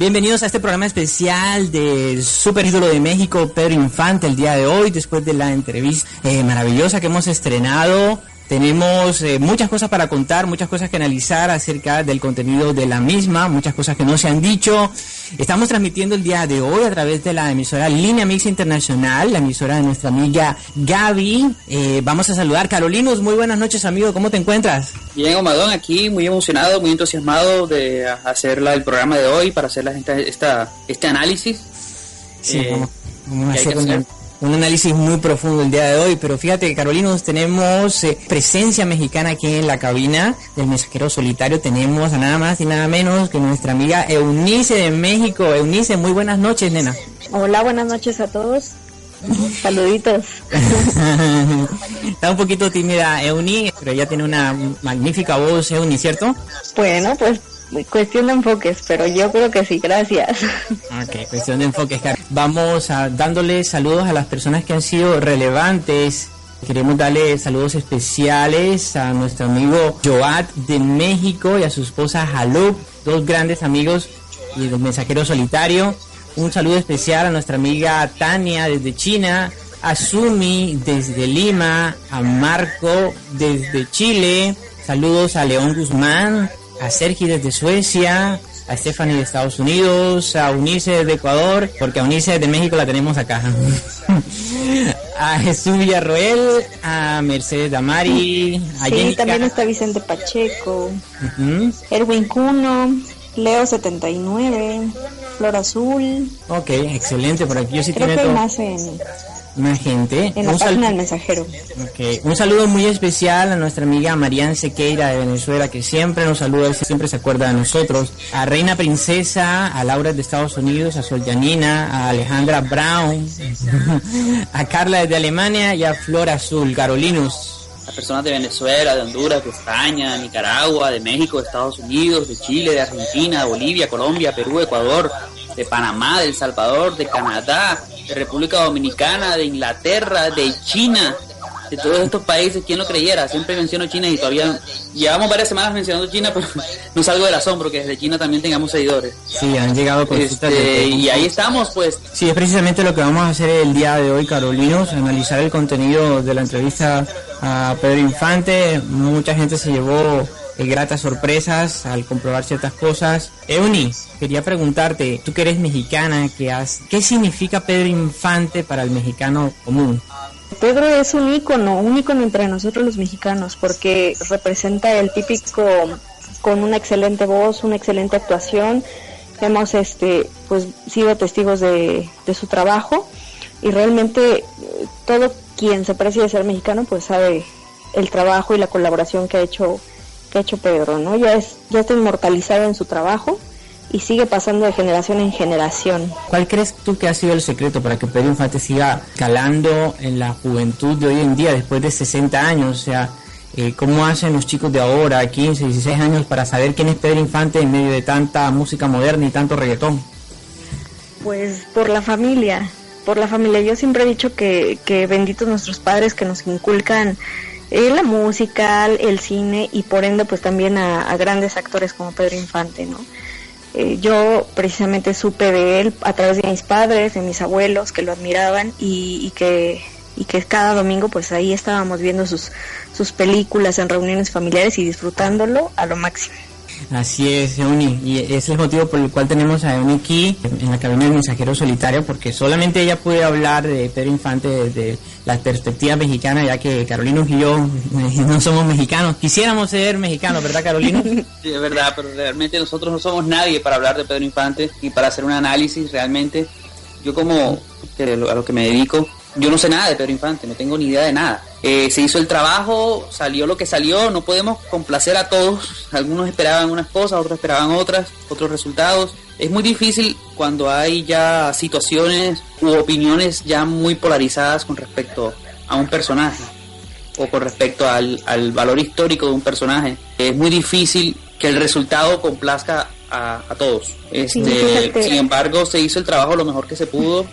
Bienvenidos a este programa especial de Super Ídolo de México, Pedro Infante, el día de hoy, después de la entrevista eh, maravillosa que hemos estrenado tenemos eh, muchas cosas para contar, muchas cosas que analizar acerca del contenido de la misma, muchas cosas que no se han dicho. Estamos transmitiendo el día de hoy a través de la emisora Línea Mix Internacional, la emisora de nuestra amiga Gaby. Eh, vamos a saludar. Carolinos, muy buenas noches, amigo. ¿Cómo te encuentras? Bien, Omadón, aquí muy emocionado, muy entusiasmado de hacer el programa de hoy para hacer la gente esta, este análisis. Sí, eh, vamos, a hacer un análisis muy profundo el día de hoy, pero fíjate, Carolinos, tenemos eh, presencia mexicana aquí en la cabina del mensajero solitario. Tenemos a nada más y nada menos que nuestra amiga Eunice de México. Eunice, muy buenas noches, nena. Hola, buenas noches a todos. Saluditos. Está un poquito tímida Euni, pero ella tiene una magnífica voz, Euni, ¿cierto? Bueno, pues Cuestión de enfoques, pero yo creo que sí, gracias. Ok, cuestión de enfoques. Vamos a dándole saludos a las personas que han sido relevantes. Queremos darle saludos especiales a nuestro amigo Joat de México y a su esposa Halup, dos grandes amigos y del mensajero solitario. Un saludo especial a nuestra amiga Tania desde China, a Sumi desde Lima, a Marco desde Chile. Saludos a León Guzmán, a Sergi desde Suecia, a Stephanie de Estados Unidos, a Unice de Ecuador, porque a Unice de México la tenemos acá. a Jesús Villarroel, a Mercedes Damari, a sí, también está Vicente Pacheco, Erwin Cuno, Leo 79, Flor Azul. Ok, excelente, por aquí yo sí Creo que más en más gente. En la página del mensajero. Un saludo muy especial a nuestra amiga Marianne Sequeira de Venezuela, que siempre nos saluda, siempre se acuerda de nosotros. A Reina Princesa, a Laura de Estados Unidos, a Sol Yanina, a Alejandra Brown, a Carla de Alemania y a Flor Azul, Carolinos. A personas de Venezuela, de Honduras, de España, Nicaragua, de México, de Estados Unidos, de Chile, de Argentina, de Bolivia, Colombia, Perú, Ecuador, de Panamá, de El Salvador, de Canadá, de República Dominicana, de Inglaterra, de China, de todos estos países, ¿quién lo creyera? Siempre menciono China y todavía llevamos varias semanas mencionando China, pero no salgo del asombro que desde China también tengamos seguidores. Sí, han llegado este, Y ahí estamos, pues. Sí, es precisamente lo que vamos a hacer el día de hoy, Carolinos, analizar el contenido de la entrevista a Pedro Infante. Mucha gente se llevó eh, gratas sorpresas al comprobar ciertas cosas. Euni, quería preguntarte, tú que eres mexicana, ¿qué, has, ¿qué significa Pedro Infante para el mexicano común? Pedro es un ícono, un ícono entre nosotros los mexicanos, porque representa el típico con una excelente voz, una excelente actuación. Hemos este, pues, sido testigos de, de su trabajo y realmente todo quien se precie de ser mexicano pues sabe el trabajo y la colaboración que ha hecho que ha hecho Pedro, ¿no? Ya, es, ya está inmortalizado en su trabajo y sigue pasando de generación en generación. ¿Cuál crees tú que ha sido el secreto para que Pedro Infante siga calando en la juventud de hoy en día, después de 60 años? O sea, eh, ¿cómo hacen los chicos de ahora, 15, 16 años, para saber quién es Pedro Infante en medio de tanta música moderna y tanto reggaetón? Pues por la familia, por la familia. Yo siempre he dicho que, que benditos nuestros padres que nos inculcan eh, la música, el cine y por ende pues también a, grandes actores como Pedro Infante, ¿no? Eh, yo precisamente supe de él a través de mis padres, de mis abuelos que lo admiraban y, que y que cada domingo pues ahí estábamos viendo sus sus películas en reuniones familiares y disfrutándolo a lo máximo. Así es, Euni, y es el motivo por el cual tenemos a Euni aquí en la cabina del mensajero solitario, porque solamente ella puede hablar de Pedro Infante desde la perspectiva mexicana, ya que Carolina y yo eh, no somos mexicanos. Quisiéramos ser mexicanos, ¿verdad, Carolina? Sí, es verdad, pero realmente nosotros no somos nadie para hablar de Pedro Infante y para hacer un análisis realmente. Yo como a lo que me dedico, yo no sé nada de Pedro Infante, no tengo ni idea de nada. Eh, se hizo el trabajo, salió lo que salió, no podemos complacer a todos. Algunos esperaban unas cosas, otros esperaban otras, otros resultados. Es muy difícil cuando hay ya situaciones u opiniones ya muy polarizadas con respecto a un personaje o con respecto al, valor histórico de un personaje. Es muy difícil que el resultado complazca a, todos. Este, sin embargo, se hizo el trabajo lo mejor que se pudo,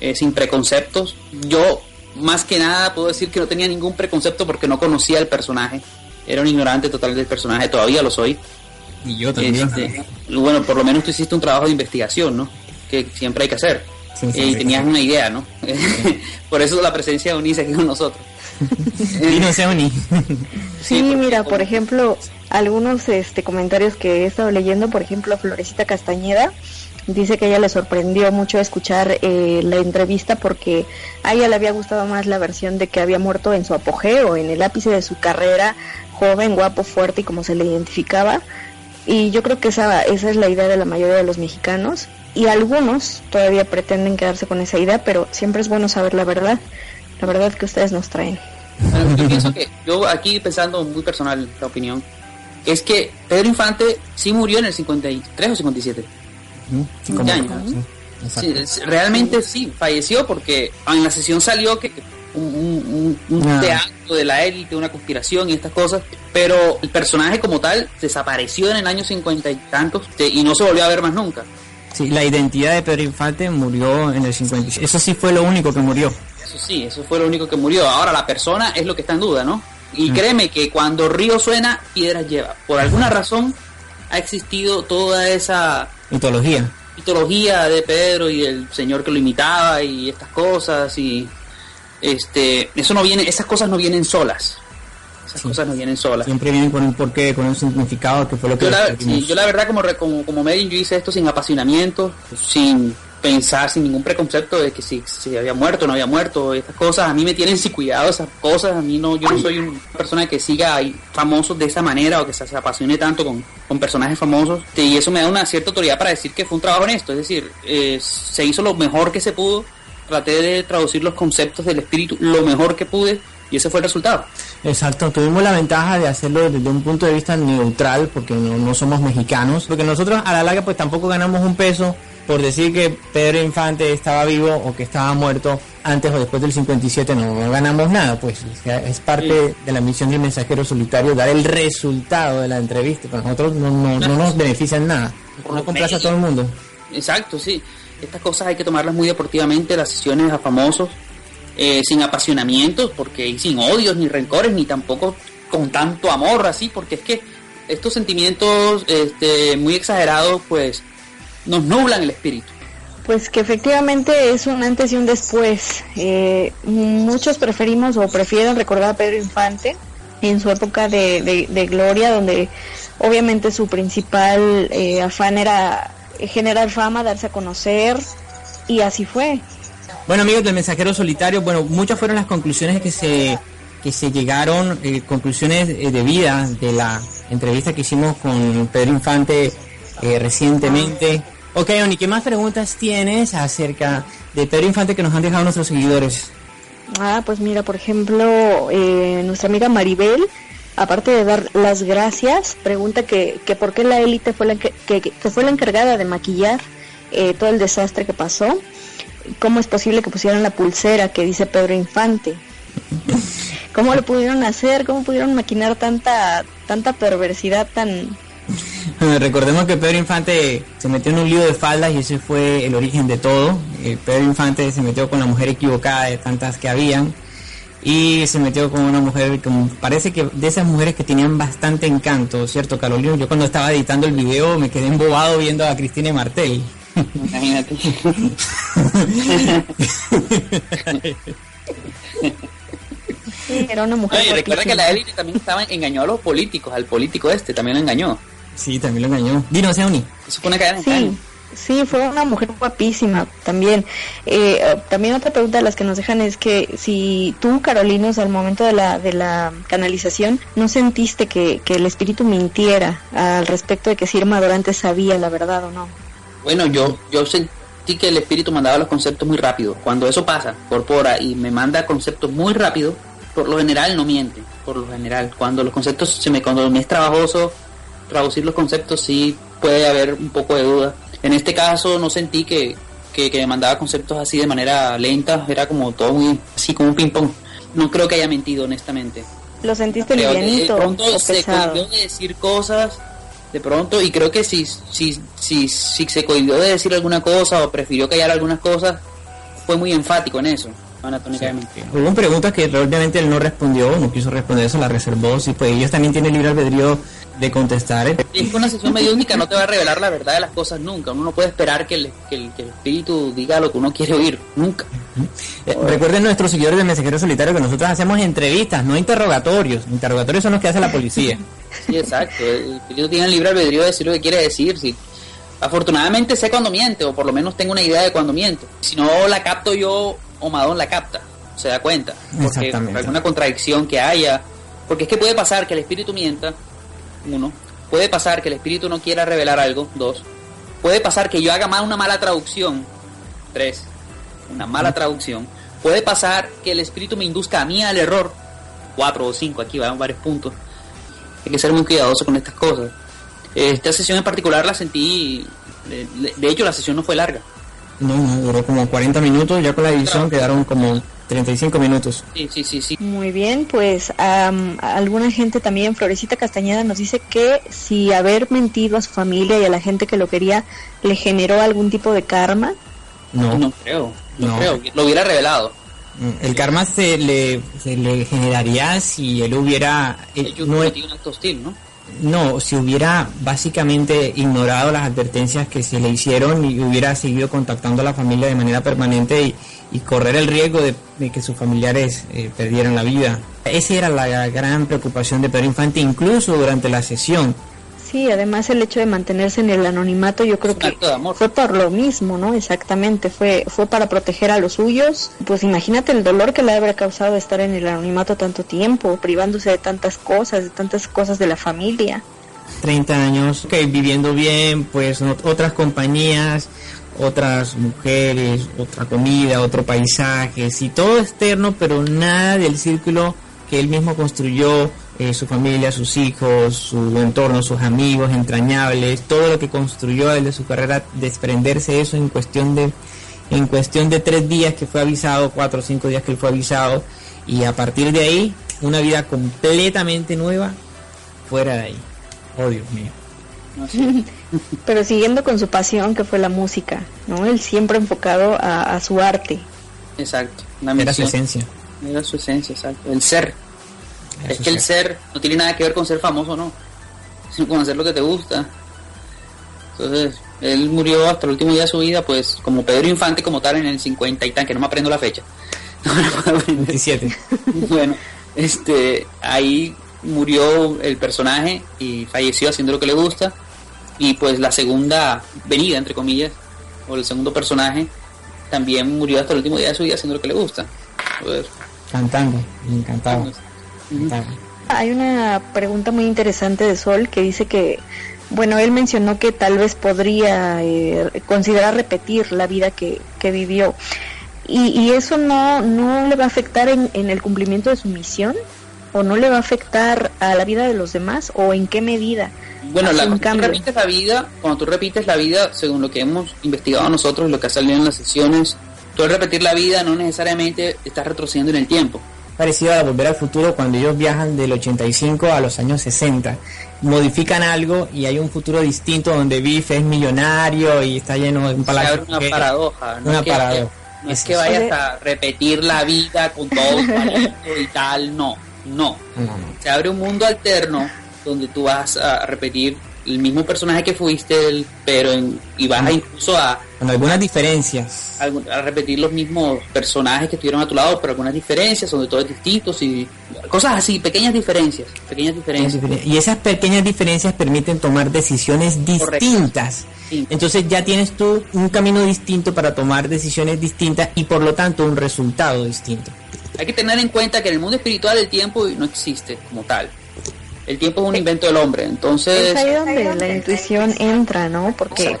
eh, sin preconceptos. Yo más que nada puedo decir que no tenía ningún preconcepto porque no conocía el personaje. Era un ignorante total del personaje, todavía lo soy. Y yo también. Este, bueno, por lo menos tú hiciste un trabajo de investigación, ¿no? Que siempre hay que hacer. y tenías una idea, ¿no? por eso la presencia de Unice aquí con nosotros. y no sea Uni. sí, mira, por ejemplo, algunos este comentarios que he estado leyendo, por ejemplo, Florecita Castañeda dice que a ella le sorprendió mucho escuchar eh, la entrevista porque a ella le había gustado más la versión de que había muerto en su apogeo, en el ápice de su carrera, joven, guapo, fuerte y como se le identificaba. Y yo creo que esa, esa es la idea de la mayoría de los mexicanos. Y algunos todavía pretenden quedarse con esa idea, pero siempre es bueno saber la verdad, la verdad que ustedes nos traen. yo pienso que, yo aquí pensando muy personal, la opinión, es que Pedro Infante sí murió en el 53 o 57 realmente sí, falleció porque en la sesión salió que un, ah. teatro de la élite, una conspiración y estas cosas, pero el personaje como tal desapareció en el año cincuenta y tantos y no se volvió a ver más nunca. Sí, la identidad de Pedro Infante murió en el 56. Eso sí fue lo único que murió. Eso sí, eso fue lo único que murió. Ahora la persona es lo que está en duda, ¿no? Y mm. créeme que cuando río suena, piedras lleva. Por alguna razón ha existido toda esa mitología. Mitología de Pedro y el señor que lo imitaba y estas cosas y este eso no viene esas cosas no vienen solas. Esas cosas no vienen solas. Siempre vienen con un porqué con un significado que fue lo que yo la, yo la verdad como como como yo hice esto sin apasionamiento sin pensar sin ningún preconcepto de que si, si había muerto no había muerto, estas cosas. A mí me tienen sin cuidado esas cosas, a mí no, yo no soy una persona que siga ahí famosos de esa manera o que se, apasione tanto con, con, personajes famosos. Y eso me da una cierta autoridad para decir que fue un trabajo honesto, es decir, eh, se hizo lo mejor que se pudo, traté de traducir los conceptos del espíritu lo mejor que pude y ese fue el resultado. Exacto, tuvimos la ventaja de hacerlo desde un punto de vista neutral porque no, no somos mexicanos, porque nosotros a la larga pues tampoco ganamos un peso por decir que Pedro Infante estaba vivo o que estaba muerto antes o después del 57 no, ganamos nada, pues es parte de la misión del mensajero solitario dar el resultado de la entrevista, para nosotros no, no, no nos benefician nada, no complace a todo el mundo. Exacto, sí, estas cosas hay que tomarlas muy deportivamente, las sesiones a famosos, eh, sin apasionamientos, porque sin odios ni rencores, ni tampoco con tanto amor así, porque es que estos sentimientos este, muy exagerados, pues nos nublan el espíritu. Pues que efectivamente es un antes y un después. Eh, muchos preferimos o prefieren recordar a Pedro Infante en su época de, gloria, donde obviamente su principal eh, afán era generar fama, darse a conocer, y así fue. Bueno amigos del Mensajero Solitario, bueno, muchas fueron las conclusiones que se, que se llegaron, eh, conclusiones de vida de la entrevista que hicimos con Pedro Infante recientemente. Ok, Oni, ¿qué más preguntas tienes acerca de Pedro Infante que nos han dejado nuestros seguidores? Ah, pues mira, por ejemplo, eh, nuestra amiga Maribel, aparte de dar las gracias, pregunta que, que por qué la élite fue la que, que, fue la encargada de maquillar eh, todo el desastre que pasó. ¿Cómo es posible que pusieran la pulsera que dice Pedro Infante? ¿Cómo lo pudieron hacer? ¿Cómo pudieron maquinar tanta tanta perversidad tan Recordemos que Pedro Infante se metió en un lío de faldas y ese fue el origen de todo. Eh, Pedro Infante se metió con la mujer equivocada de tantas que habían y se metió con una mujer que parece que de esas mujeres que tenían bastante encanto, ¿cierto, Carolina? Yo cuando estaba editando el video me quedé embobado viendo a Cristina Martel. Imagínate. era una mujer. recuerda que la élite también estaba engañó a los políticos, al político este también lo engañó. Sí, también lo engañó. Dino Seoni. Eso fue una cadena sí. Sí, fue una mujer guapísima también. Eh, también otra pregunta de las que nos dejan es que si tú, Carolinos, al momento de la, de la canalización, ¿no sentiste que, que el espíritu mintiera al respecto de que si Irma Dorante sabía la verdad o no? Bueno, yo, yo sentí que el espíritu mandaba los conceptos muy rápido. Cuando eso pasa, corpora y me manda conceptos muy rápido, por lo general no miente, por lo general. Cuando los conceptos se me, cuando me es trabajoso, traducir los conceptos sí puede haber un poco de duda. En este caso no sentí que, que, me mandaba conceptos así de manera lenta, era como todo muy así como un ping pong. No creo que haya mentido honestamente. ¿Lo sentiste livianito? De pronto se cohibió de decir cosas, de pronto, y creo que si, si, si, si se cohibió de decir alguna cosa o prefirió callar algunas cosas, fue muy enfático en eso. Anatómicamente. Hubo preguntas que obviamente él no respondió, no quiso responder eso, la reservó. Sí, pues ellos también tienen libre albedrío de contestar. Es que una sesión mediúnica no te va a revelar la verdad de las cosas nunca. Uno no puede esperar que el, que el, que el espíritu diga lo que uno quiere oír, nunca. Eh, recuerden nuestros seguidores de Mensajero Solitario que nosotros hacemos entrevistas, no interrogatorios. Interrogatorios son los que hace la policía. Sí, exacto. El espíritu tiene el libre albedrío de decir lo que quiere decir. Si afortunadamente sé cuando miente, o por lo menos tengo una idea de cuando miente. Si no la capto yo, o Madón la capta, se da cuenta. Porque por alguna contradicción que haya. Porque es que puede pasar que el espíritu mienta, uno. Puede pasar que el espíritu no quiera revelar algo, dos. Puede pasar que yo haga mal una mala traducción, tres. Una mala traducción. Puede pasar que el espíritu me induzca a mí al error, cuatro o cinco, aquí van varios puntos. Hay que ser muy cuidadoso con estas cosas. Esta sesión en particular la sentí, de, hecho la sesión no fue larga. No, no, duró como 40 minutos, ya con la edición quedaron como 35 minutos. Sí, sí, sí, sí. Muy bien, pues alguna gente también, Florecita Castañeda, nos dice que si haber mentido a su familia y a la gente que lo quería le generó algún tipo de karma. No, no creo, no, creo, lo hubiera revelado. El karma se le, se le generaría si él hubiera... no, un acto hostil, ¿no? No, si hubiera básicamente ignorado las advertencias que se le hicieron y hubiera seguido contactando a la familia de manera permanente y, correr el riesgo de, que sus familiares eh, perdieran la vida. Esa era la gran preocupación de Pedro Infante, incluso durante la sesión. Sí, además el hecho de mantenerse en el anonimato yo creo que fue por lo mismo, ¿no? Exactamente, fue fue para proteger a los suyos. Pues imagínate el dolor que le habrá causado estar en el anonimato tanto tiempo, privándose de tantas cosas, de tantas cosas de la familia. 30 años, ok, viviendo bien, pues otras compañías, otras mujeres, otra comida, otro paisaje, sí, todo externo, pero nada del círculo que él mismo construyó, eh, su familia, sus hijos, su entorno, sus amigos entrañables, todo lo que construyó desde su carrera, desprenderse eso en cuestión de en cuestión de tres días que fue avisado, cuatro o cinco días que él fue avisado, y a partir de ahí, una vida completamente nueva fuera de ahí. Oh Dios mío. Pero siguiendo con su pasión que fue la música, ¿no? Él siempre enfocado a, su arte. Exacto. Era su esencia. Era su esencia, exacto. El ser es que el ser no tiene nada que ver con ser famoso, no, sino con hacer lo que te gusta. Entonces, él murió hasta el último día de su vida, pues como Pedro Infante como tal en el 50 y tan, que no me aprendo la fecha. 27. bueno, este, ahí murió el personaje y falleció haciendo lo que le gusta. Y pues la segunda venida, entre comillas, o el segundo personaje, también murió hasta el último día de su vida haciendo lo que le gusta. Cantando, encantado. Hay una pregunta muy interesante de Sol que dice que, bueno, él mencionó que tal vez podría eh, considerar repetir la vida que, vivió. Y, eso no, no le va a afectar en, el cumplimiento de su misión? ¿O no le va a afectar a la vida de los demás? ¿O en qué medida? Bueno, la, cuando tú repites la vida, cuando tú repites la vida, según lo que hemos investigado nosotros, lo que ha salido en las sesiones, tú al repetir la vida no necesariamente estás retrocediendo en el tiempo parecido a Volver al Futuro cuando ellos viajan del 85 a los años 60. Modifican algo y hay un futuro distinto donde Biff es millonario y está lleno de un palacio. una paradoja. una paradoja. no es que vayas a repetir la vida con todo y tal, no, no. Se abre un mundo alterno donde tú vas a repetir el mismo personaje que fuiste, pero en, y vas a incluso a... Con algunas diferencias. A, repetir los mismos personajes que estuvieron a tu lado, pero algunas diferencias, donde todos distintos y cosas así, pequeñas diferencias, pequeñas diferencias. Y esas pequeñas diferencias permiten tomar decisiones distintas. Entonces ya tienes tú un camino distinto para tomar decisiones distintas y por lo tanto un resultado distinto. Hay que tener en cuenta que en el mundo espiritual el tiempo no existe como tal el tiempo es un invento del hombre, entonces... Es ahí donde la intuición entra, ¿no? Porque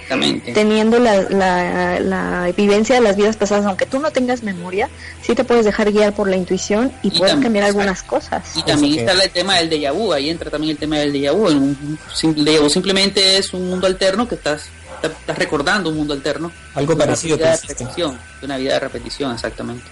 teniendo la, la, la, vivencia de las vidas pasadas, aunque tú no tengas memoria, sí te puedes dejar guiar por la intuición y, puedes cambiar algunas cosas. Y también está el tema del déjà vu, ahí entra también el tema del déjà vu. Un, simplemente es un mundo alterno que estás, estás recordando un mundo alterno. Algo parecido. Una vida de repetición, una vida de repetición, exactamente.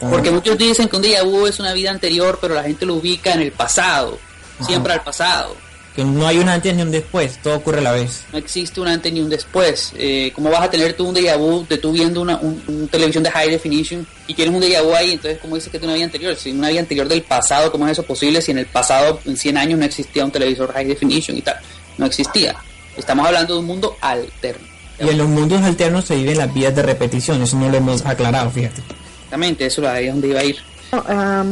Porque muchos dicen que un déjà vu es una vida anterior, pero la gente lo ubica en el pasado siempre al pasado. que no hay un antes ni un después, todo ocurre a la vez. No existe un antes ni un después. Eh, ¿Cómo vas a tener tú un déjà vu de tú viendo una un, televisión de high definition y tienes un déjà vu ahí? Entonces, ¿cómo dices que tú una vida anterior? Si una vida anterior del pasado, ¿cómo es eso posible si en el pasado, en 100 años, no existía un televisor high definition y tal? No existía. Estamos hablando de un mundo alterno. Y en los mundos alternos se viven las vías de repetición, eso no lo hemos aclarado, fíjate. Exactamente, eso es donde iba a ir.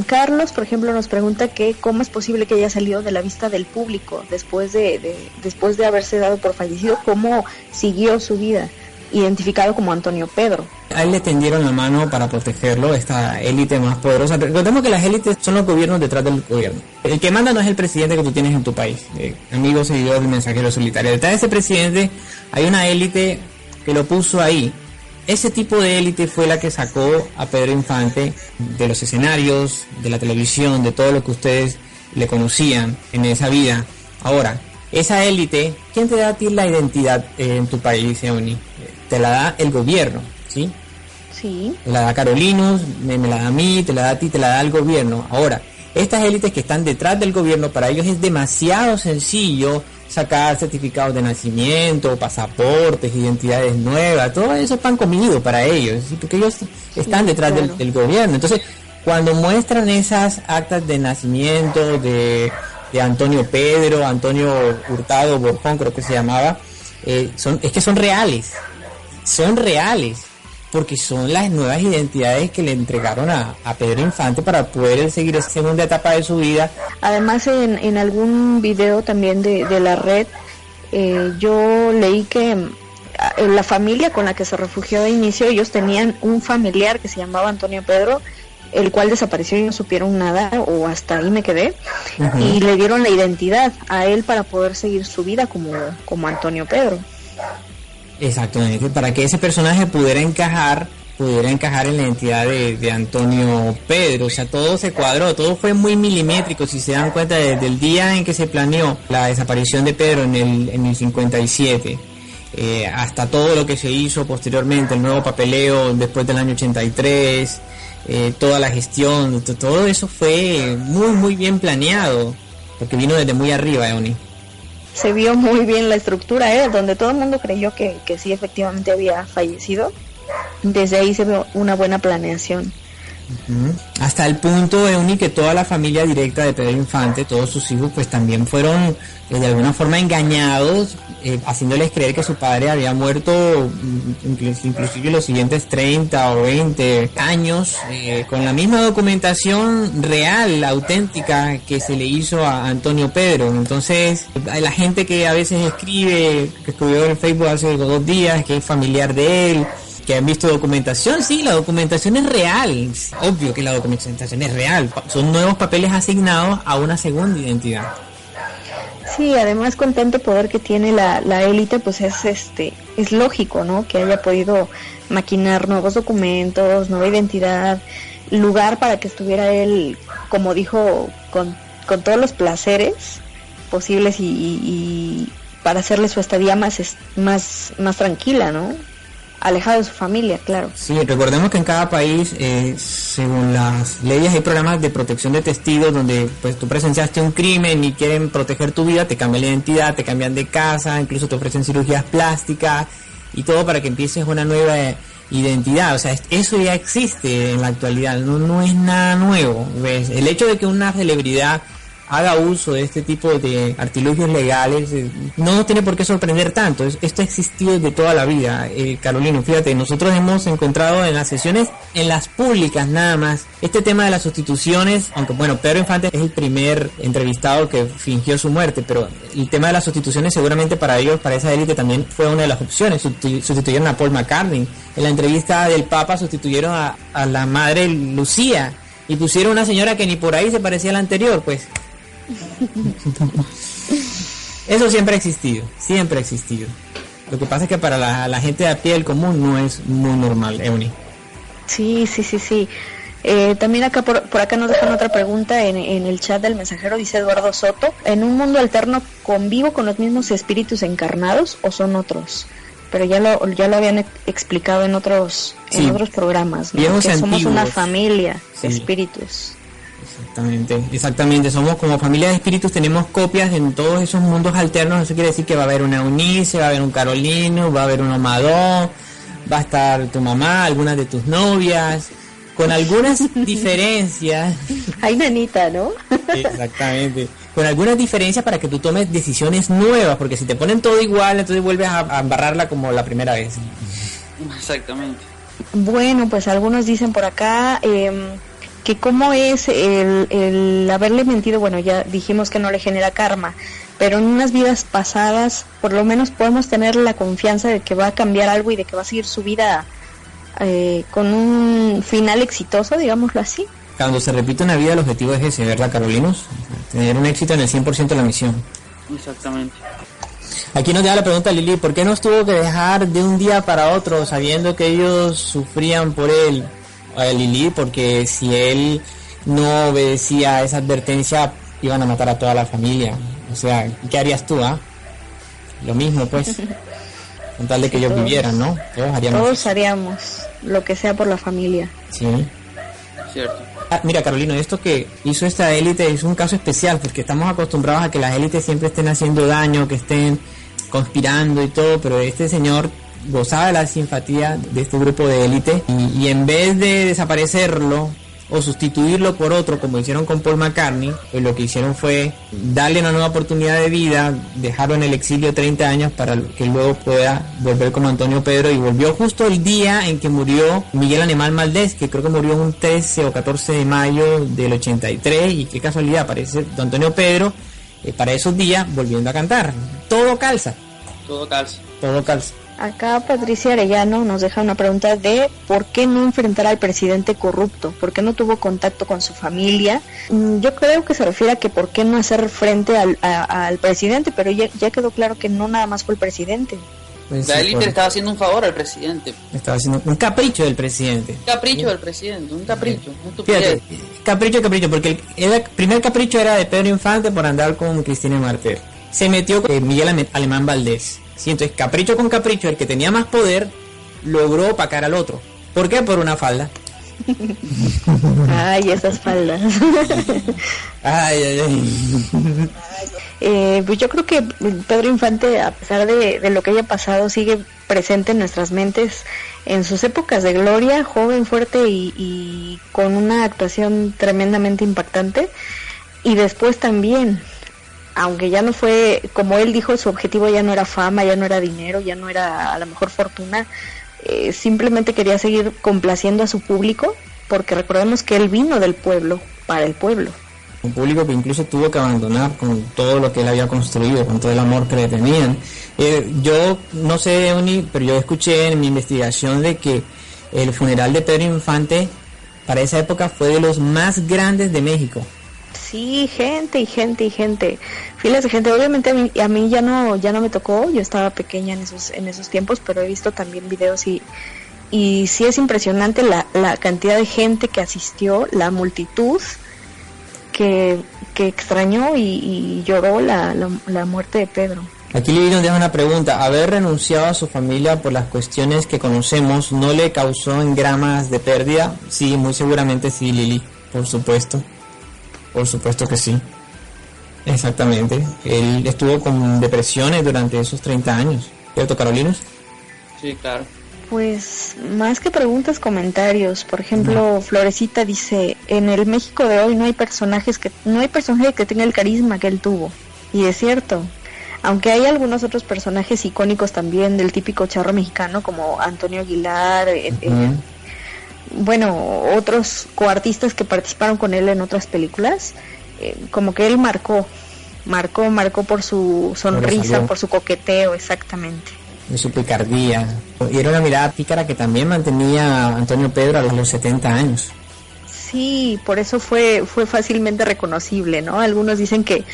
Carlos, por ejemplo, nos pregunta que cómo es posible que haya salido de la vista del público después de, después de haberse dado por fallecido, cómo siguió su vida, identificado como Antonio Pedro. A él le tendieron la mano para protegerlo, esta élite más poderosa. Recordemos que las élites son los gobiernos detrás del gobierno. El que manda no es el presidente que tú tienes en tu país, eh, amigo seguidor mensajero solitario. Detrás de ese presidente hay una élite que lo puso ahí ese tipo de élite fue la que sacó a Pedro Infante de los escenarios, de la televisión, de todo lo que ustedes le conocían en esa vida. Ahora, esa élite, ¿quién te da a ti la identidad en tu país, Euni? Te la da el gobierno, ¿sí? Sí. Te la da Carolinos, me, me la da a mí, te la da a ti, te la da el gobierno. Ahora, estas élites que están detrás del gobierno, para ellos es demasiado sencillo sacar certificados de nacimiento, pasaportes, identidades nuevas, todo eso es pan comido para ellos, porque ellos están detrás del, gobierno. Entonces, cuando muestran esas actas de nacimiento de, Antonio Pedro, Antonio Hurtado Borjón, creo que se llamaba, eh, son, es que son reales, son reales porque son las nuevas identidades que le entregaron a, Pedro Infante para poder seguir esa segunda etapa de su vida. Además, en, algún video también de, la red, eh, yo leí que en eh, la familia con la que se refugió de inicio, ellos tenían un familiar que se llamaba Antonio Pedro, el cual desapareció y no supieron nada, o hasta ahí me quedé, y le dieron la identidad a él para poder seguir su vida como, como Antonio Pedro. Exactamente, para que ese personaje pudiera encajar, pudiera encajar en la identidad de, Antonio Pedro, o sea, todo se cuadró, todo fue muy milimétrico, si se dan cuenta, desde el día en que se planeó la desaparición de Pedro en el, en el 57, eh, hasta todo lo que se hizo posteriormente, el nuevo papeleo después del año 83, eh, toda la gestión, todo eso fue muy, muy bien planeado, porque vino desde muy arriba, Eoni se vio muy bien la estructura, ¿eh? donde todo el mundo creyó que, que sí efectivamente había fallecido. Desde ahí se ve una buena planeación. Hasta el punto, Euni, que toda la familia directa de Pedro Infante, todos sus hijos, pues también fueron eh, de alguna forma engañados, eh, haciéndoles creer que su padre había muerto mm, inclusive los siguientes 30 o 20 años, eh, con la misma documentación real, auténtica, que se le hizo a Antonio Pedro. Entonces, la gente que a veces escribe, que escribió en Facebook hace dos días, que es familiar de él, que han visto documentación, sí, la documentación es real, obvio que la documentación es real, son nuevos papeles asignados a una segunda identidad. Sí, además con tanto poder que tiene la, la élite, pues es este, es lógico, ¿no? Que haya podido maquinar nuevos documentos, nueva identidad, lugar para que estuviera él, como dijo, con, con todos los placeres posibles y, y, para hacerle su estadía más, más, más tranquila, ¿no? Alejado de su familia, claro. Sí, recordemos que en cada país, eh, según las leyes, hay programas de protección de testigos donde pues tú presenciaste un crimen y quieren proteger tu vida, te cambian la identidad, te cambian de casa, incluso te ofrecen cirugías plásticas y todo para que empieces una nueva identidad. O sea, eso ya existe en la actualidad, no, no es nada nuevo. El hecho de que una celebridad haga uso de este tipo de artilugios legales, eh, no nos tiene por qué sorprender tanto. Esto ha existido desde toda la vida. Eh, Carolino, fíjate, nosotros hemos encontrado en las sesiones, en las públicas nada más, este tema de las sustituciones, aunque bueno, Pedro Infante es el primer entrevistado que fingió su muerte, pero el tema de las sustituciones seguramente para ellos, para esa élite también fue una de las opciones. Sustituyeron a Paul McCartney. En la entrevista del Papa sustituyeron a, a la madre Lucía y pusieron una señora que ni por ahí se parecía a la anterior, pues eso siempre ha existido, siempre ha existido. Lo que pasa es que para la, gente de a pie común no es muy normal, Euni. Sí, sí, sí, sí. Eh, también acá por, acá nos dejan otra pregunta en, en, el chat del mensajero, dice Eduardo Soto, ¿en un mundo alterno convivo con los mismos espíritus encarnados o son otros? Pero ya lo, ya lo habían explicado en otros, en otros programas, que somos una familia de espíritus. Exactamente, exactamente. Somos como familia de espíritus, tenemos copias en todos esos mundos alternos. Eso quiere decir que va a haber una Eunice, va a haber un Carolino, va a haber un Omadón, va a estar tu mamá, algunas de tus novias, con algunas diferencias. Hay nanita, ¿no? Exactamente. Con algunas diferencias para que tú tomes decisiones nuevas, porque si te ponen todo igual, entonces vuelves a, a embarrarla como la primera vez. Exactamente. Bueno, pues algunos dicen por acá em, que cómo es el, el haberle mentido, bueno, ya dijimos que no le genera karma, pero en unas vidas pasadas por lo menos podemos tener la confianza de que va a cambiar algo y de que va a seguir su vida eh, con un final exitoso, digámoslo así. Cuando se repite una vida, el objetivo es ese, ¿verdad, Carolinos? Tener un éxito en el 100% de la misión. Exactamente. Aquí nos da la pregunta Lili, ¿por qué nos tuvo que dejar de un día para otro sabiendo que ellos sufrían por él? A Lili, porque si él no obedecía a esa advertencia, iban a matar a toda la familia. O sea, ¿qué harías tú, ah? Lo mismo, pues. Con tal de que ellos Todos. vivieran, ¿no? Todos haríamos. Todos haríamos lo que sea por la familia. Sí. Cierto. Ah, mira, Carolino, esto que hizo esta élite es un caso especial porque estamos acostumbrados a que las élites siempre estén haciendo daño, que estén conspirando y todo, pero este señor gozaba de la simpatía de este grupo de élite y, y en vez de desaparecerlo o sustituirlo por otro como hicieron con Paul McCartney, pues lo que hicieron fue darle una nueva oportunidad de vida, dejarlo en el exilio 30 años para que luego pueda volver como Antonio Pedro y volvió justo el día en que murió Miguel Anemán Maldés, que creo que murió un 13 o 14 de mayo del 83 y qué casualidad aparece don Antonio Pedro eh, para esos días volviendo a cantar. Todo calza, Todo calza. todo calza. Acá Patricia Arellano nos deja una pregunta de por qué no enfrentar al presidente corrupto, por qué no tuvo contacto con su familia. Mm, Yo creo que se refiere a que por qué no hacer frente al, a- al presidente, pero ya, ya quedó claro que no nada más fue el presidente. Pues, La sí, élite por- estaba haciendo un favor al presidente. estaba haciendo un capricho del presidente. Un capricho del presidente, un capricho. Una Fíjate, capricho, capricho, porque el, el primer capricho era de Pedro Infante por andar con Cristina Martel. Se metió con Miguel Ale- Alemán Valdés. Sí, entonces, capricho con capricho, el que tenía más poder logró opacar al otro. ¿Por qué? Por una falda. Ay, esas faldas. Ay, ay, ay. Eh, pues yo creo que Pedro Infante, a pesar de, de lo que haya pasado, sigue presente en nuestras mentes en sus épocas de gloria, joven, fuerte y, y con una actuación tremendamente impactante. Y después también, aunque ya no fue, como él dijo, su objetivo ya no era fama, ya no era dinero, ya no era a lo mejor fortuna, eh, simplemente quería seguir complaciendo a su público, porque recordemos que él vino del pueblo, para el pueblo. Un público que incluso tuvo que abandonar con todo lo que él había construido, con todo el amor que le tenían. Eh, yo no sé, Euni, pero yo escuché en mi investigación de que el funeral de Pedro Infante para esa época fue de los más grandes de México. Sí, gente y gente y gente, filas de gente. Obviamente a mí, a mí ya no ya no me tocó, yo estaba pequeña en esos en esos tiempos, pero he visto también videos y y sí es impresionante la, la cantidad de gente que asistió, la multitud que, que extrañó y, y lloró la, la, la muerte de Pedro. Aquí Lili nos deja una pregunta. ¿Haber renunciado a su familia por las cuestiones que conocemos no le causó engramas de pérdida? Sí, muy seguramente sí, Lili. Por supuesto. Por supuesto que sí. Exactamente. Él estuvo con depresiones durante esos 30 años. ¿Cierto, Carolinos? Sí, claro. Pues más que preguntas, comentarios. Por ejemplo, Florecita dice, en el México de hoy no hay personajes que no hay personaje que tenga el carisma que él tuvo. Y es cierto. Aunque hay algunos otros personajes icónicos también del típico charro mexicano como Antonio Aguilar, eh, Ujú. Bueno, otros coartistas que participaron con él en otras películas, eh, como que él marcó, marcó, marcó por su sonrisa, por su coqueteo, exactamente. De su picardía. Y era una mirada pícara que también mantenía a Antonio Pedro a los 70 años. Sí, por eso fue fue fácilmente reconocible, ¿no? Algunos dicen que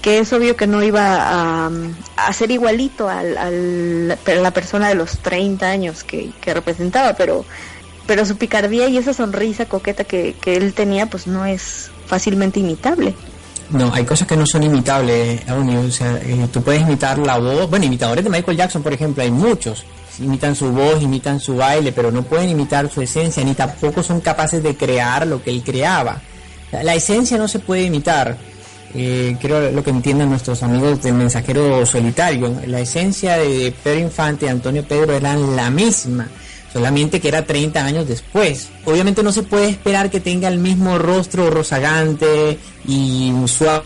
que es obvio que no iba a, a ser igualito al, al- pero la persona de los 30 años que, que representaba, pero pero su picardía y esa sonrisa coqueta que, que él tenía, pues no es fácilmente imitable. No, hay cosas que no son imitables, O sea, eh, tú puedes imitar la voz. Bueno, imitadores de Michael Jackson, por ejemplo, hay muchos. Imitan su voz, imitan su baile, pero no pueden imitar su esencia, ni tampoco son capaces de crear lo que él creaba. La esencia no se puede imitar. Eh, creo lo que entiendan nuestros amigos del mensajero solitario. La esencia de Pedro Infante y Antonio Pedro eran la misma, solamente que era 30 años después. Obviamente no se puede esperar que tenga el mismo rostro rozagante y suave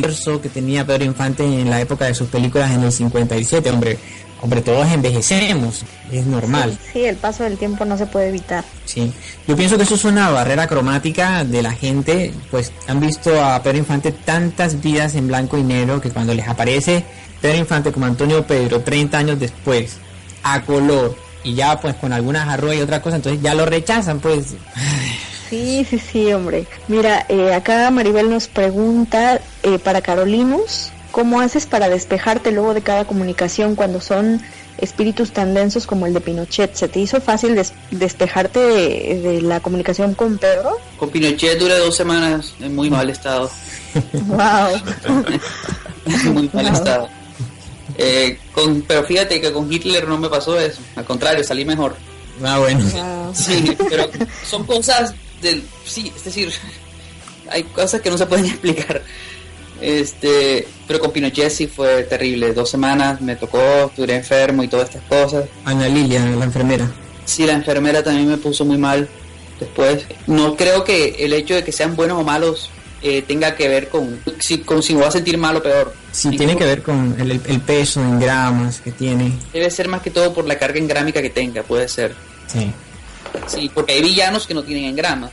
verso que tenía Pedro Infante en la época de sus películas en el 57, hombre. Hombre, todos envejecemos, es normal. Sí, el paso del tiempo no se puede evitar. Sí, yo pienso que eso es una barrera cromática de la gente, pues han visto a Pedro Infante tantas vidas en blanco y negro que cuando les aparece Pedro Infante como Antonio Pedro 30 años después, a color, y ya pues con algunas arrugas y otra cosa, entonces ya lo rechazan, pues. Sí, sí, sí, hombre. Mira, eh, acá Maribel nos pregunta eh, para Carolinus, ¿Cómo haces para despejarte luego de cada comunicación cuando son espíritus tan densos como el de Pinochet? ¿Se te hizo fácil despejarte de, la comunicación con Pedro? Con Pinochet duré dos semanas en muy mal estado. ¡Wow! muy mal estado. Eh, con, pero fíjate que con Hitler no me pasó eso. Al contrario, salí mejor. Ah, bueno. Sí, pero son cosas del... Sí, es decir, hay cosas que no se pueden explicar. Este, pero con Pinochet sí fue terrible. Dos semanas me tocó, estuve enfermo y todas estas cosas. Ana Lilia, la enfermera. Sí, la enfermera también me puso muy mal después. No creo que el hecho de que sean buenos o malos eh, tenga que ver con si, con si me voy a sentir mal o peor. Sí, tiene que ver con el, el, peso en gramas que tiene. Debe ser más que todo por la carga en grámica que tenga, puede ser. Sí. Sí, porque hay villanos que no tienen en grama.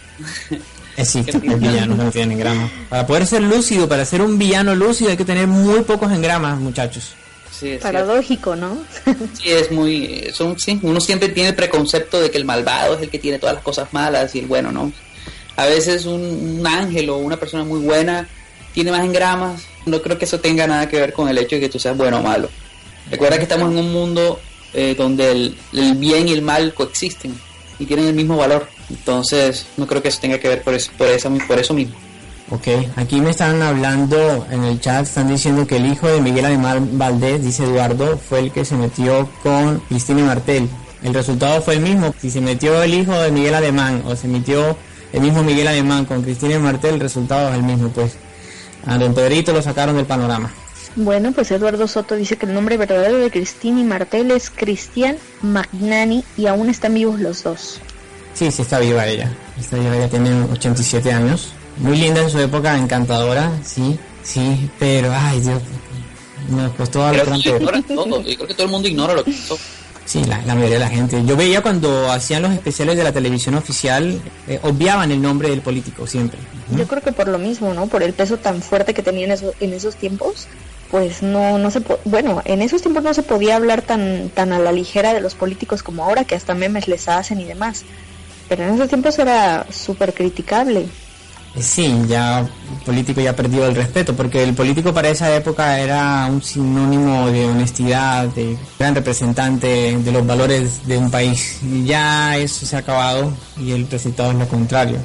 Existe el villano no tiene gramos. Para poder ser lúcido, para ser un villano lúcido hay que tener muy pocos engramas, muchachos. Sí, Paradójico, ¿no? sí, es muy... Son, sí, uno siempre tiene el preconcepto de que el malvado es el que tiene todas las cosas malas y el bueno, ¿no? A veces un, ángel o una persona muy buena tiene más engramas. No creo que eso tenga nada que ver con el hecho de que tú seas bueno o malo. Recuerda que estamos en un mundo eh, donde el, bien y el mal coexisten y tienen el mismo valor. Entonces, no creo que eso tenga que ver por eso, por eso, por eso mismo. Ok, aquí me están hablando en el chat, están diciendo que el hijo de Miguel Alemán Valdés, dice Eduardo, fue el que se metió con Cristina Martel. El resultado fue el mismo. Si se metió el hijo de Miguel Alemán o se metió el mismo Miguel Alemán con Cristina Martel, el resultado es el mismo, pues. A don Pedrito lo sacaron del panorama. Bueno, pues Eduardo Soto dice que el nombre verdadero de Cristina y Martel es Cristian Magnani y aún están vivos los dos. Sí, sí está viva ella. Está viva, ella tiene 87 años. Muy linda en su época, encantadora, sí, sí, pero ay Dios, me costó algo creo, todo, creo que todo el mundo ignora lo que pasó. Sí, la, mayoría de la gente. Yo veía cuando hacían los especiales de la televisión oficial, eh, obviaban el nombre del político siempre. Yo creo que por lo mismo, ¿no? Por el peso tan fuerte que tenían en esos tiempos, pues no, no se bueno, en esos tiempos no se podía hablar tan, tan a la ligera de los políticos como ahora, que hasta memes les hacen y demás pero en esos tiempos era súper criticable. Sí, ya el político ya perdió el respeto, porque el político para esa época era un sinónimo de honestidad, de gran representante de los valores de un país. Y ya eso se ha acabado y el resultado es lo contrario.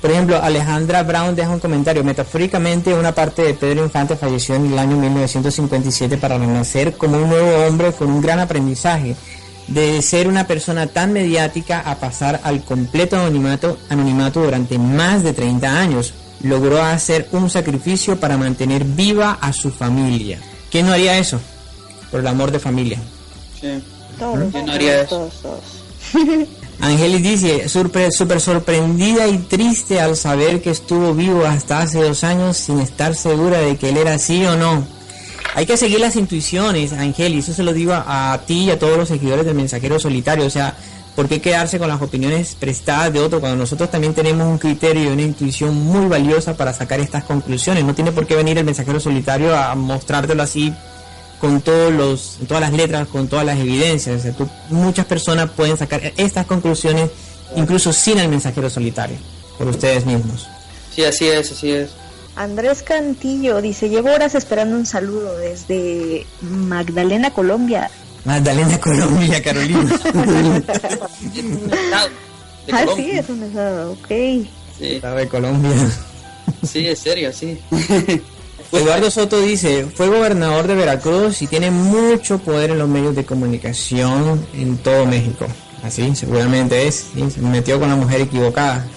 Por ejemplo, Alejandra Brown deja un comentario. Metafóricamente, una parte de Pedro Infante falleció en el año 1957 para renacer como un nuevo hombre con un gran aprendizaje de ser una persona tan mediática a pasar al completo anonimato, anonimato durante más de 30 años. Logró hacer un sacrificio para mantener viva a su familia. ¿Quién no haría eso? Por el amor de familia. Sí. ¿Quién no haría eso? Angelis dice, súper sorprendida y triste al saber que estuvo vivo hasta hace dos años sin estar segura de que él era así o no. Hay que seguir las intuiciones, Ángel, y eso se lo digo a, ti y a todos los seguidores del mensajero solitario. O sea, ¿por qué quedarse con las opiniones prestadas de otro cuando nosotros también tenemos un criterio y una intuición muy valiosa para sacar estas conclusiones? No tiene por qué venir el mensajero solitario a mostrártelo así con todos los, todas las letras, con todas las evidencias. muchas personas pueden sacar estas conclusiones incluso sin el mensajero solitario, por ustedes mismos. Sí, así es, así es. Andrés Cantillo dice, llevo horas esperando un saludo desde Magdalena, Colombia. Magdalena, Colombia, Carolina. ah, sí, es un estado, ok. Sí. de Colombia. Sí, es serio, sí. Eduardo Soto dice, fue gobernador de Veracruz y tiene mucho poder en los medios de comunicación en todo México. Así, seguramente es. se metió con la mujer equivocada.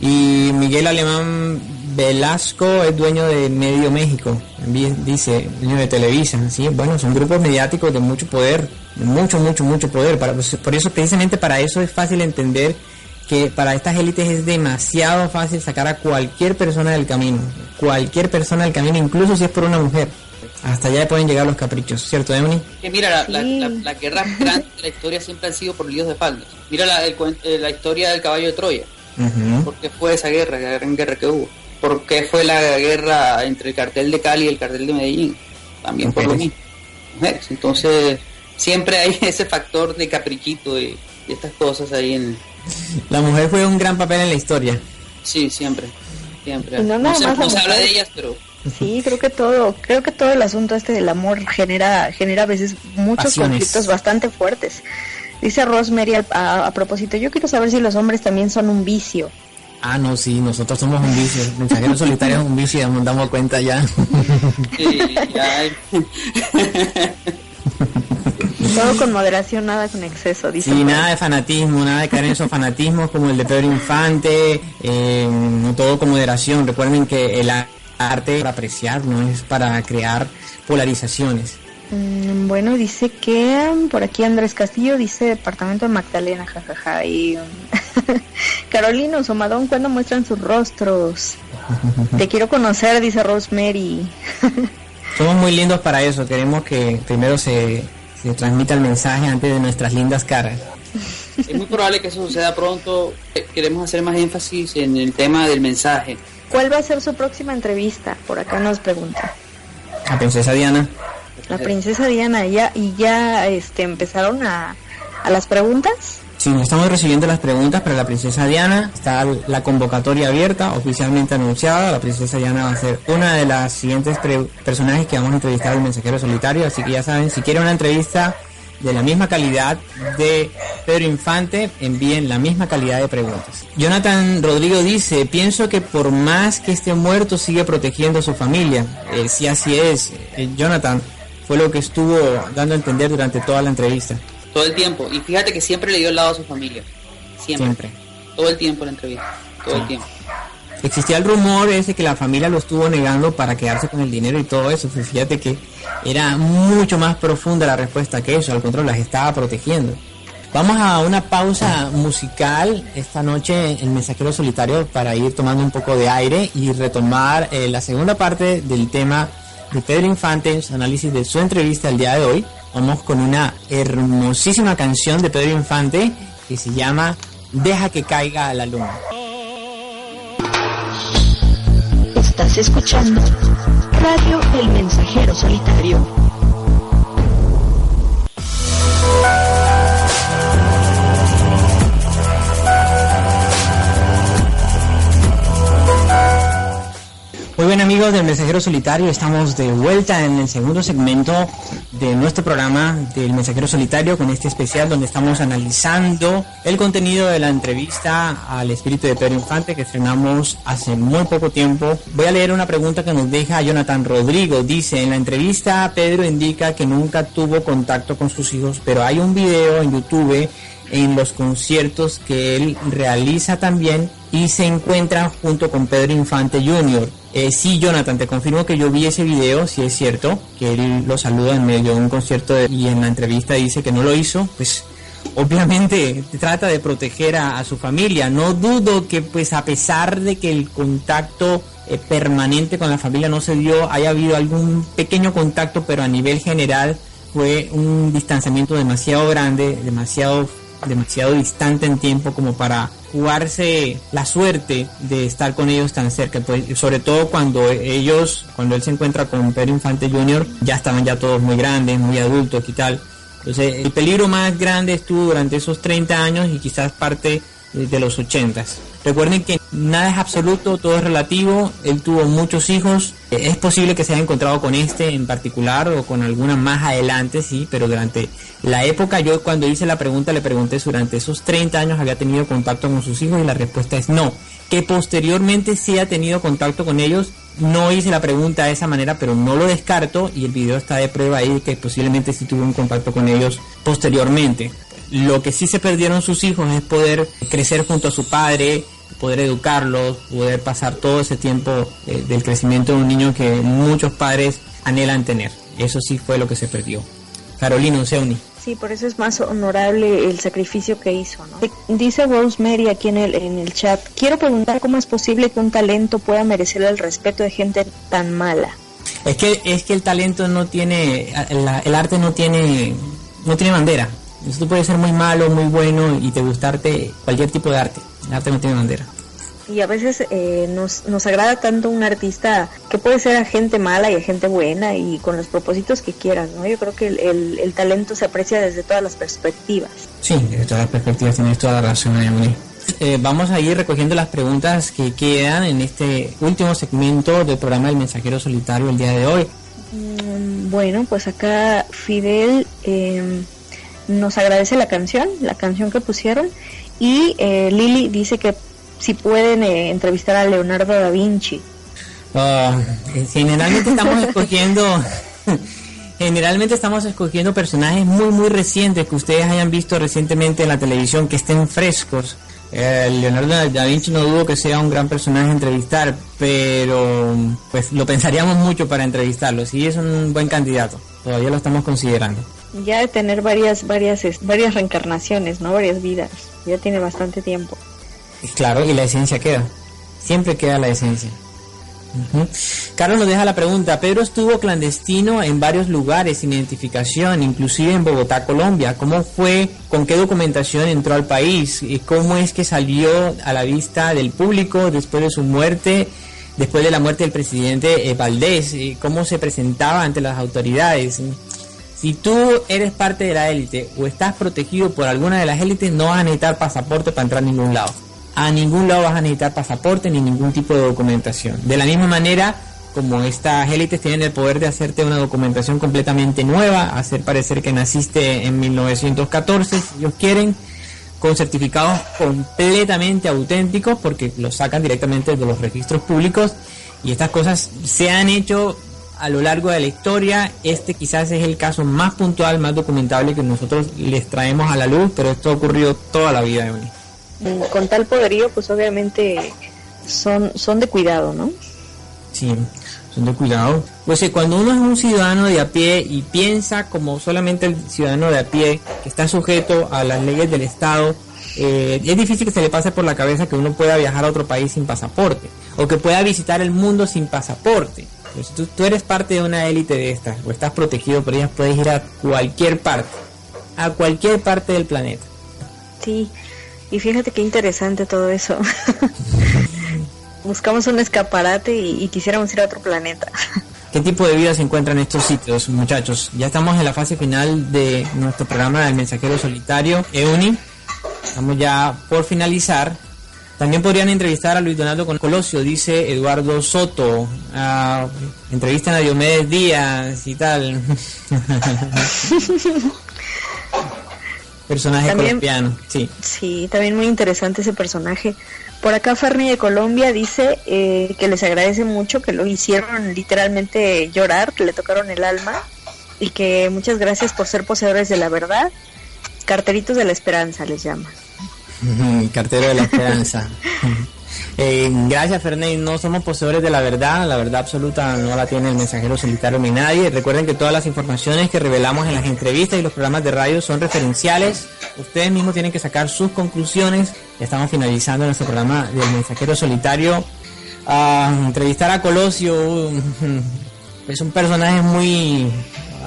Y Miguel Alemán Velasco es dueño de Medio México, también dice, dueño de Televisa, ¿sí? Bueno, son grupos mediáticos de mucho poder, de mucho, mucho, mucho poder. Para, pues, por eso, precisamente para eso es fácil entender que para estas élites es demasiado fácil sacar a cualquier persona del camino, cualquier persona del camino, incluso si es por una mujer. Hasta allá pueden llegar los caprichos, ¿cierto, Emily? Que mira, la, la, la, guerra grande de la historia siempre han sido por líos de faldas. Mira la, el, eh, la historia del caballo de Troya. ¿Por qué fue esa guerra, la gran guerra que hubo? ¿Por qué fue la guerra entre el cartel de Cali y el cartel de Medellín? También por lo mismo. Entonces, siempre hay ese factor de caprichito y, estas cosas ahí en... La mujer fue un gran papel en la historia. Sí, siempre. Siempre. No, no, se, habla de ellas, pero... Sí, creo que todo, creo que todo el asunto este del amor genera, genera a veces muchos conflictos bastante fuertes. Dice Rosemary a, a, propósito, yo quiero saber si los hombres también son un vicio. Ah, no, sí, nosotros somos un vicio. Mensajero solitario es un vicio, ya nos damos cuenta ya. Sí, ya. Todo con moderación, nada con exceso. Dice sí, nada de fanatismo, nada de caer en esos fanatismos como el de Pedro Infante, eh, todo con moderación. Recuerden que el arte es para apreciar, no es para crear polarizaciones. Mm, bueno, dice que por aquí Andrés Castillo dice Departamento de Magdalena, jajaja. Y Carolina Somadón, ¿cuándo muestran sus rostros? Te quiero conocer, dice Rosemary. Somos muy lindos para eso, queremos que primero se, se transmita el mensaje antes de nuestras lindas caras. Es muy probable que eso suceda pronto. Queremos hacer más énfasis en el tema del mensaje. ¿Cuál va a ser su próxima entrevista? Por acá nos pregunta. La princesa Diana. La princesa Diana, ya, y ya este, empezaron a, a las preguntas. Sí, estamos recibiendo las preguntas para la princesa Diana. Está la convocatoria abierta, oficialmente anunciada. La princesa Diana va a ser una de las siguientes personajes que vamos a entrevistar al mensajero solitario. Así que ya saben, si quieren una entrevista de la misma calidad de Pedro Infante, envíen la misma calidad de preguntas. Jonathan Rodrigo dice, pienso que por más que esté muerto sigue protegiendo a su familia. Eh, si así es, eh, Jonathan, fue lo que estuvo dando a entender durante toda la entrevista. Todo el tiempo. Y fíjate que siempre le dio el lado a su familia. Siempre. Todo el tiempo la entrevista. Todo el tiempo. Existía el rumor ese que la familia lo estuvo negando para quedarse con el dinero y todo eso. Pues fíjate que era mucho más profunda la respuesta que eso. Al contrario, las estaba protegiendo. Vamos a una pausa musical esta noche en Mensajero Solitario para ir tomando un poco de aire y retomar eh, la segunda parte del tema de Pedro Infante, análisis de su entrevista el día de hoy. Vamos con una hermosísima canción de Pedro Infante que se llama Deja que caiga la luna. Estás escuchando Radio El Mensajero Solitario. Amigos del Mensajero Solitario, estamos de vuelta en el segundo segmento de nuestro programa del Mensajero Solitario con este especial donde estamos analizando el contenido de la entrevista al espíritu de Pedro Infante que estrenamos hace muy poco tiempo. Voy a leer una pregunta que nos deja Jonathan Rodrigo. Dice, en la entrevista Pedro indica que nunca tuvo contacto con sus hijos, pero hay un video en YouTube en los conciertos que él realiza también y se encuentra junto con Pedro Infante Jr. Eh, sí, Jonathan, te confirmo que yo vi ese video, si es cierto, que él lo saluda en medio de un concierto y en la entrevista dice que no lo hizo, pues obviamente trata de proteger a, su familia. No dudo que pues a pesar de que el contacto eh, permanente con la familia no se dio, haya habido algún pequeño contacto, pero a nivel general fue un distanciamiento demasiado grande, demasiado demasiado distante en tiempo como para jugarse la suerte de estar con ellos tan cerca, pues, sobre todo cuando ellos, cuando él se encuentra con Pedro Infante Jr., ya estaban ya todos muy grandes, muy adultos y tal. Entonces, el peligro más grande estuvo durante esos 30 años y quizás parte de los 80. Recuerden que nada es absoluto, todo es relativo. Él tuvo muchos hijos. Es posible que se haya encontrado con este en particular o con alguna más adelante, sí, pero durante la época, yo cuando hice la pregunta le pregunté si durante esos 30 años había tenido contacto con sus hijos y la respuesta es no. Que posteriormente sí ha tenido contacto con ellos, no hice la pregunta de esa manera, pero no lo descarto y el video está de prueba ahí que posiblemente sí tuvo un contacto con ellos posteriormente. Lo que sí se perdieron sus hijos es poder crecer junto a su padre, poder educarlos, poder pasar todo ese tiempo eh, del crecimiento de un niño que muchos padres anhelan tener. Eso sí fue lo que se perdió. Carolina Unseuni. Sí, por eso es más honorable el sacrificio que hizo. ¿no? Dice Rosemary aquí en el, en el chat, quiero preguntar cómo es posible que un talento pueda merecer el respeto de gente tan mala. Es que es que el talento no tiene, el, el arte no tiene, no tiene bandera. Entonces tú puedes ser muy malo, muy bueno y te gustarte cualquier tipo de arte. El arte no tiene bandera. Y a veces eh, nos, nos agrada tanto un artista que puede ser a gente mala y a gente buena y con los propósitos que quieras, ¿no? Yo creo que el, el, el talento se aprecia desde todas las perspectivas. Sí, desde todas las perspectivas tienes toda la razón, Emily. Eh, vamos a ir recogiendo las preguntas que quedan en este último segmento del programa del Mensajero Solitario el día de hoy. Mm, bueno, pues acá Fidel eh, nos agradece la canción, la canción que pusieron, y eh, Lili dice que si pueden eh, entrevistar a Leonardo da Vinci. Uh, generalmente estamos escogiendo generalmente estamos escogiendo personajes muy muy recientes que ustedes hayan visto recientemente en la televisión que estén frescos. Eh, Leonardo da Vinci no dudo que sea un gran personaje a entrevistar pero pues lo pensaríamos mucho para entrevistarlo. Sí es un buen candidato. Todavía lo estamos considerando ya de tener varias varias varias reencarnaciones no varias vidas ya tiene bastante tiempo Claro, y la esencia queda. Siempre queda la esencia. Uh. Carlos nos deja la pregunta, Pedro estuvo clandestino en varios lugares sin identificación, inclusive en Bogotá, Colombia. ¿Cómo fue, con qué documentación entró al país? ¿Y ¿Cómo es que salió a la vista del público después de su muerte, después de la muerte del presidente eh, Valdés? ¿Cómo se presentaba ante las autoridades? Si tú eres parte de la élite o estás protegido por alguna de las élites, no vas a necesitar pasaporte para entrar a ningún lado a ningún lado vas a necesitar pasaporte ni ningún tipo de documentación. De la misma manera, como estas élites tienen el poder de hacerte una documentación completamente nueva, hacer parecer que naciste en 1914, si ellos quieren, con certificados completamente auténticos, porque los sacan directamente de los registros públicos, y estas cosas se han hecho a lo largo de la historia. Este quizás es el caso más puntual, más documentable que nosotros les traemos a la luz, pero esto ha ocurrido toda la vida, Evelyn con tal poderío, pues obviamente son, son de cuidado, ¿no? Sí, son de cuidado. Pues eh, cuando uno es un ciudadano de a pie y piensa como solamente el ciudadano de a pie, que está sujeto a las leyes del Estado, eh, es difícil que se le pase por la cabeza que uno pueda viajar a otro país sin pasaporte, o que pueda visitar el mundo sin pasaporte. Pues tú, tú eres parte de una élite de estas, o estás protegido por ellas, puedes ir a cualquier parte, a cualquier parte del planeta. Sí, y fíjate qué interesante todo eso. Buscamos un escaparate y, y, quisiéramos ir a otro planeta. ¿Qué tipo de vida se encuentra en estos sitios, muchachos? Ya estamos en la fase final de nuestro programa del mensajero solitario, EUNI. Estamos ya por finalizar. También podrían entrevistar a Luis Donaldo con Colosio, dice Eduardo Soto. Uh, entrevistan a Diomedes Díaz y tal. personaje también, colombiano, sí. Sí, también muy interesante ese personaje. Por acá Ferni de Colombia dice eh, que les agradece mucho, que lo hicieron literalmente llorar, que le tocaron el alma y que muchas gracias por ser poseedores de la verdad. Carteritos de la esperanza les llama. Cartero de la esperanza. Eh, gracias, Ferney. No somos poseedores de la verdad. La verdad absoluta no la tiene el mensajero solitario ni nadie. Recuerden que todas las informaciones que revelamos en las entrevistas y los programas de radio son referenciales. Ustedes mismos tienen que sacar sus conclusiones. Ya estamos finalizando nuestro programa del mensajero solitario. Uh, entrevistar a Colosio es un personaje muy,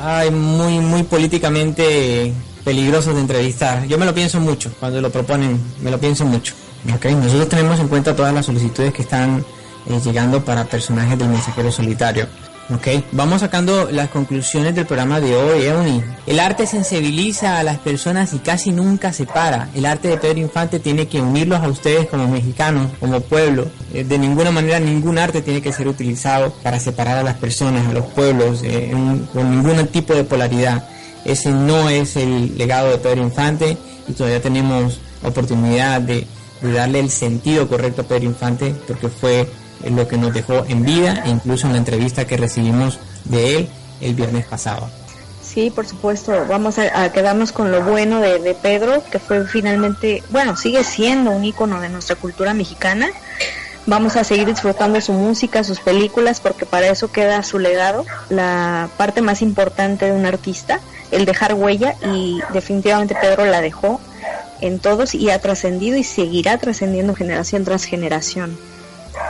ay, muy, muy políticamente peligroso de entrevistar. Yo me lo pienso mucho cuando lo proponen. Me lo pienso mucho. Okay, nosotros tenemos en cuenta todas las solicitudes que están eh, llegando para personajes del mensajero solitario. Okay, vamos sacando las conclusiones del programa de hoy, Euni. El arte sensibiliza a las personas y casi nunca separa. El arte de Pedro Infante tiene que unirlos a ustedes como mexicanos, como pueblo. Eh, de ninguna manera ningún arte tiene que ser utilizado para separar a las personas, a los pueblos, eh, con ningún tipo de polaridad. Ese no es el legado de Pedro Infante y todavía tenemos oportunidad de darle el sentido correcto a Pedro Infante, porque fue lo que nos dejó en vida, e incluso en la entrevista que recibimos de él el viernes pasado. Sí, por supuesto. Vamos a, quedarnos con lo bueno de, de, Pedro, que fue finalmente, bueno, sigue siendo un ícono de nuestra cultura mexicana. Vamos a seguir disfrutando su música, sus películas, porque para eso queda su legado, la parte más importante de un artista, el dejar huella, y definitivamente Pedro la dejó en todos y ha trascendido y seguirá trascendiendo generación tras generación.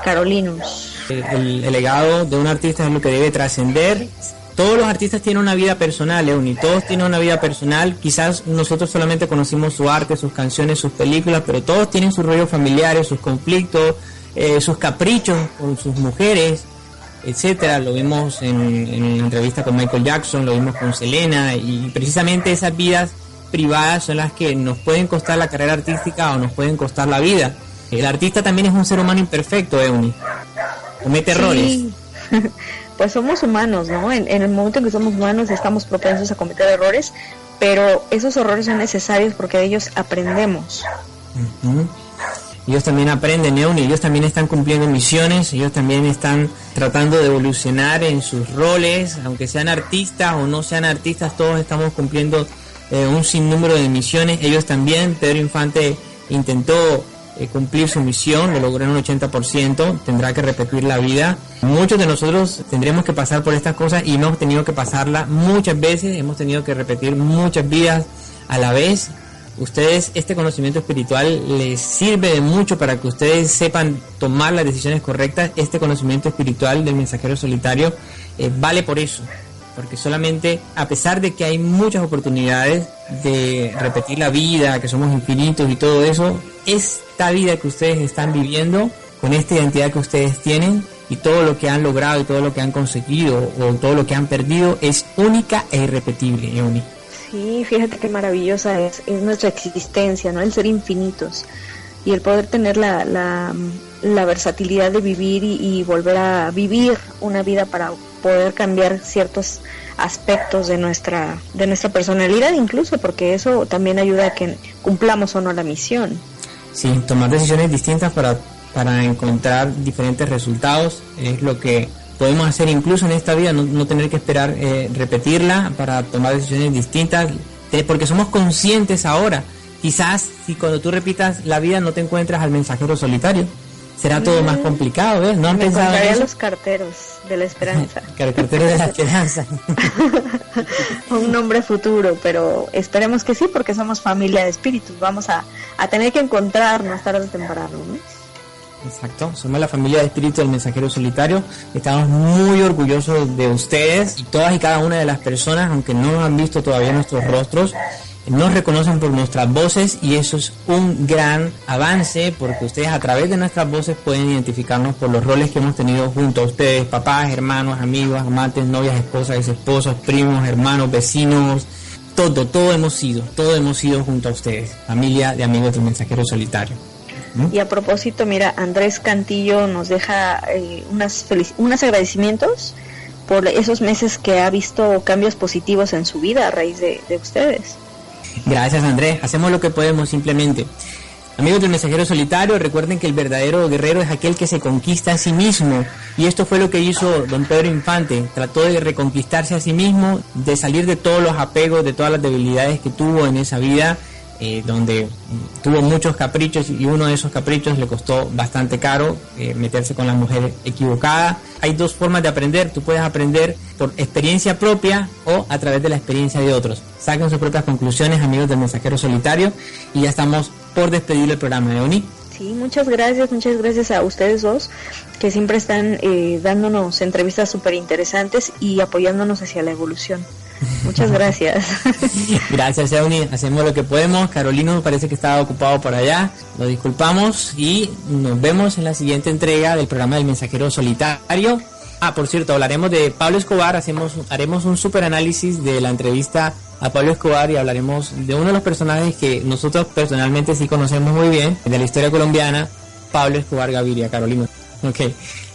Carolinus. El, legado de un artista es lo que debe trascender. Todos los artistas tienen una vida personal, Euni, todos tienen una vida personal. Quizás nosotros solamente conocimos su arte, sus canciones, sus películas, pero todos tienen sus rollos familiares, sus conflictos, eh, sus caprichos con sus mujeres, etcétera. Lo vimos en, en la entrevista con Michael Jackson, lo vimos con Selena, y precisamente esas vidas privadas son las que nos pueden costar la carrera artística o nos pueden costar la vida. El artista también es un ser humano imperfecto, Euni. Comete errores. pues somos humanos, ¿no? En, el momento en que somos humanos estamos propensos a cometer errores, pero esos errores son necesarios porque de ellos aprendemos. Ellos también aprenden, ellos también están cumpliendo misiones, ellos también están tratando de evolucionar en sus roles, aunque sean artistas o no sean artistas, todos estamos cumpliendo eh, un sinnúmero de misiones. Ellos también, Pedro Infante intentó eh, cumplir su misión, lo logró en un 80%, tendrá que repetir la vida. Muchos de nosotros tendremos que pasar por estas cosas y hemos tenido que pasarla muchas veces, hemos tenido que repetir muchas vidas a la vez. Ustedes, este conocimiento espiritual les sirve de mucho para que ustedes sepan tomar las decisiones correctas. Este conocimiento espiritual del mensajero solitario eh, vale por eso, porque solamente a pesar de que hay muchas oportunidades de repetir la vida, que somos infinitos y todo eso, esta vida que ustedes están viviendo, con esta identidad que ustedes tienen y todo lo que han logrado y todo lo que han conseguido o todo lo que han perdido es única e irrepetible, Euni. Sí, fíjate qué maravillosa es, es nuestra existencia, ¿no? El ser infinitos y el poder tener la, la, la versatilidad de vivir y, volver a vivir una vida para poder cambiar ciertos aspectos de nuestra de nuestra personalidad incluso porque eso también ayuda a que cumplamos o no la misión sí tomar decisiones distintas para para encontrar diferentes resultados es lo que podemos hacer incluso en esta vida no, no tener que esperar eh, repetirla para tomar decisiones distintas porque somos conscientes ahora Quizás si cuando tú repitas la vida no te encuentras al mensajero solitario, será todo más mm. complicado, ¿ves? ¿No han pensado en los carteros de la esperanza. carteros de la esperanza. Un nombre futuro, pero esperemos que sí, porque somos familia de espíritus. Vamos a, a tener que encontrarnos tarde o temprano, ¿no? Exacto, somos la familia de espíritu del mensajero solitario. Estamos muy orgullosos de ustedes todas y cada una de las personas, aunque no han visto todavía nuestros rostros, nos reconocen por nuestras voces y eso es un gran avance porque ustedes a través de nuestras voces pueden identificarnos por los roles que hemos tenido junto a ustedes, papás, hermanos, amigos, amantes, novias, esposas, esposos, primos, hermanos, vecinos, todo, todo hemos sido, todo hemos sido junto a ustedes, familia de amigos del mensajero solitario. ¿Mm? Y a propósito, mira, Andrés Cantillo nos deja eh, unas unos agradecimientos por esos meses que ha visto cambios positivos en su vida a raíz de ustedes. Gracias Andrés, hacemos lo que podemos simplemente. Amigos del mensajero solitario, recuerden que el verdadero guerrero es aquel que se conquista a sí mismo. Y esto fue lo que hizo don Pedro Infante. Trató de reconquistarse a sí mismo, de salir de todos los apegos, de todas las debilidades que tuvo en esa vida eh, donde tuvo muchos caprichos y uno de esos caprichos le costó bastante caro eh, meterse con la mujer equivocada. Hay dos formas de aprender, tú puedes aprender por experiencia propia o a través de la experiencia de otros. Saquen sus propias conclusiones, amigos del mensajero solitario, y ya estamos por despedir el programa, Leoni. Sí, muchas gracias, muchas gracias a ustedes dos que siempre están eh, dándonos entrevistas súper interesantes y apoyándonos hacia la evolución. Muchas gracias. gracias, Euni. Hacemos lo que podemos. Carolino parece que estaba ocupado por allá. Lo disculpamos y nos vemos en la siguiente entrega del programa del mensajero solitario. Ah, por cierto, hablaremos de Pablo Escobar. Hacemos, haremos un super análisis de la entrevista a Pablo Escobar y hablaremos de uno de los personajes que nosotros personalmente sí conocemos muy bien de la historia colombiana, Pablo Escobar Gaviria, Carolina. Ok,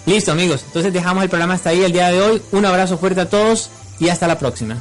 listo amigos, entonces dejamos el programa hasta ahí el día de hoy. Un abrazo fuerte a todos y hasta la próxima.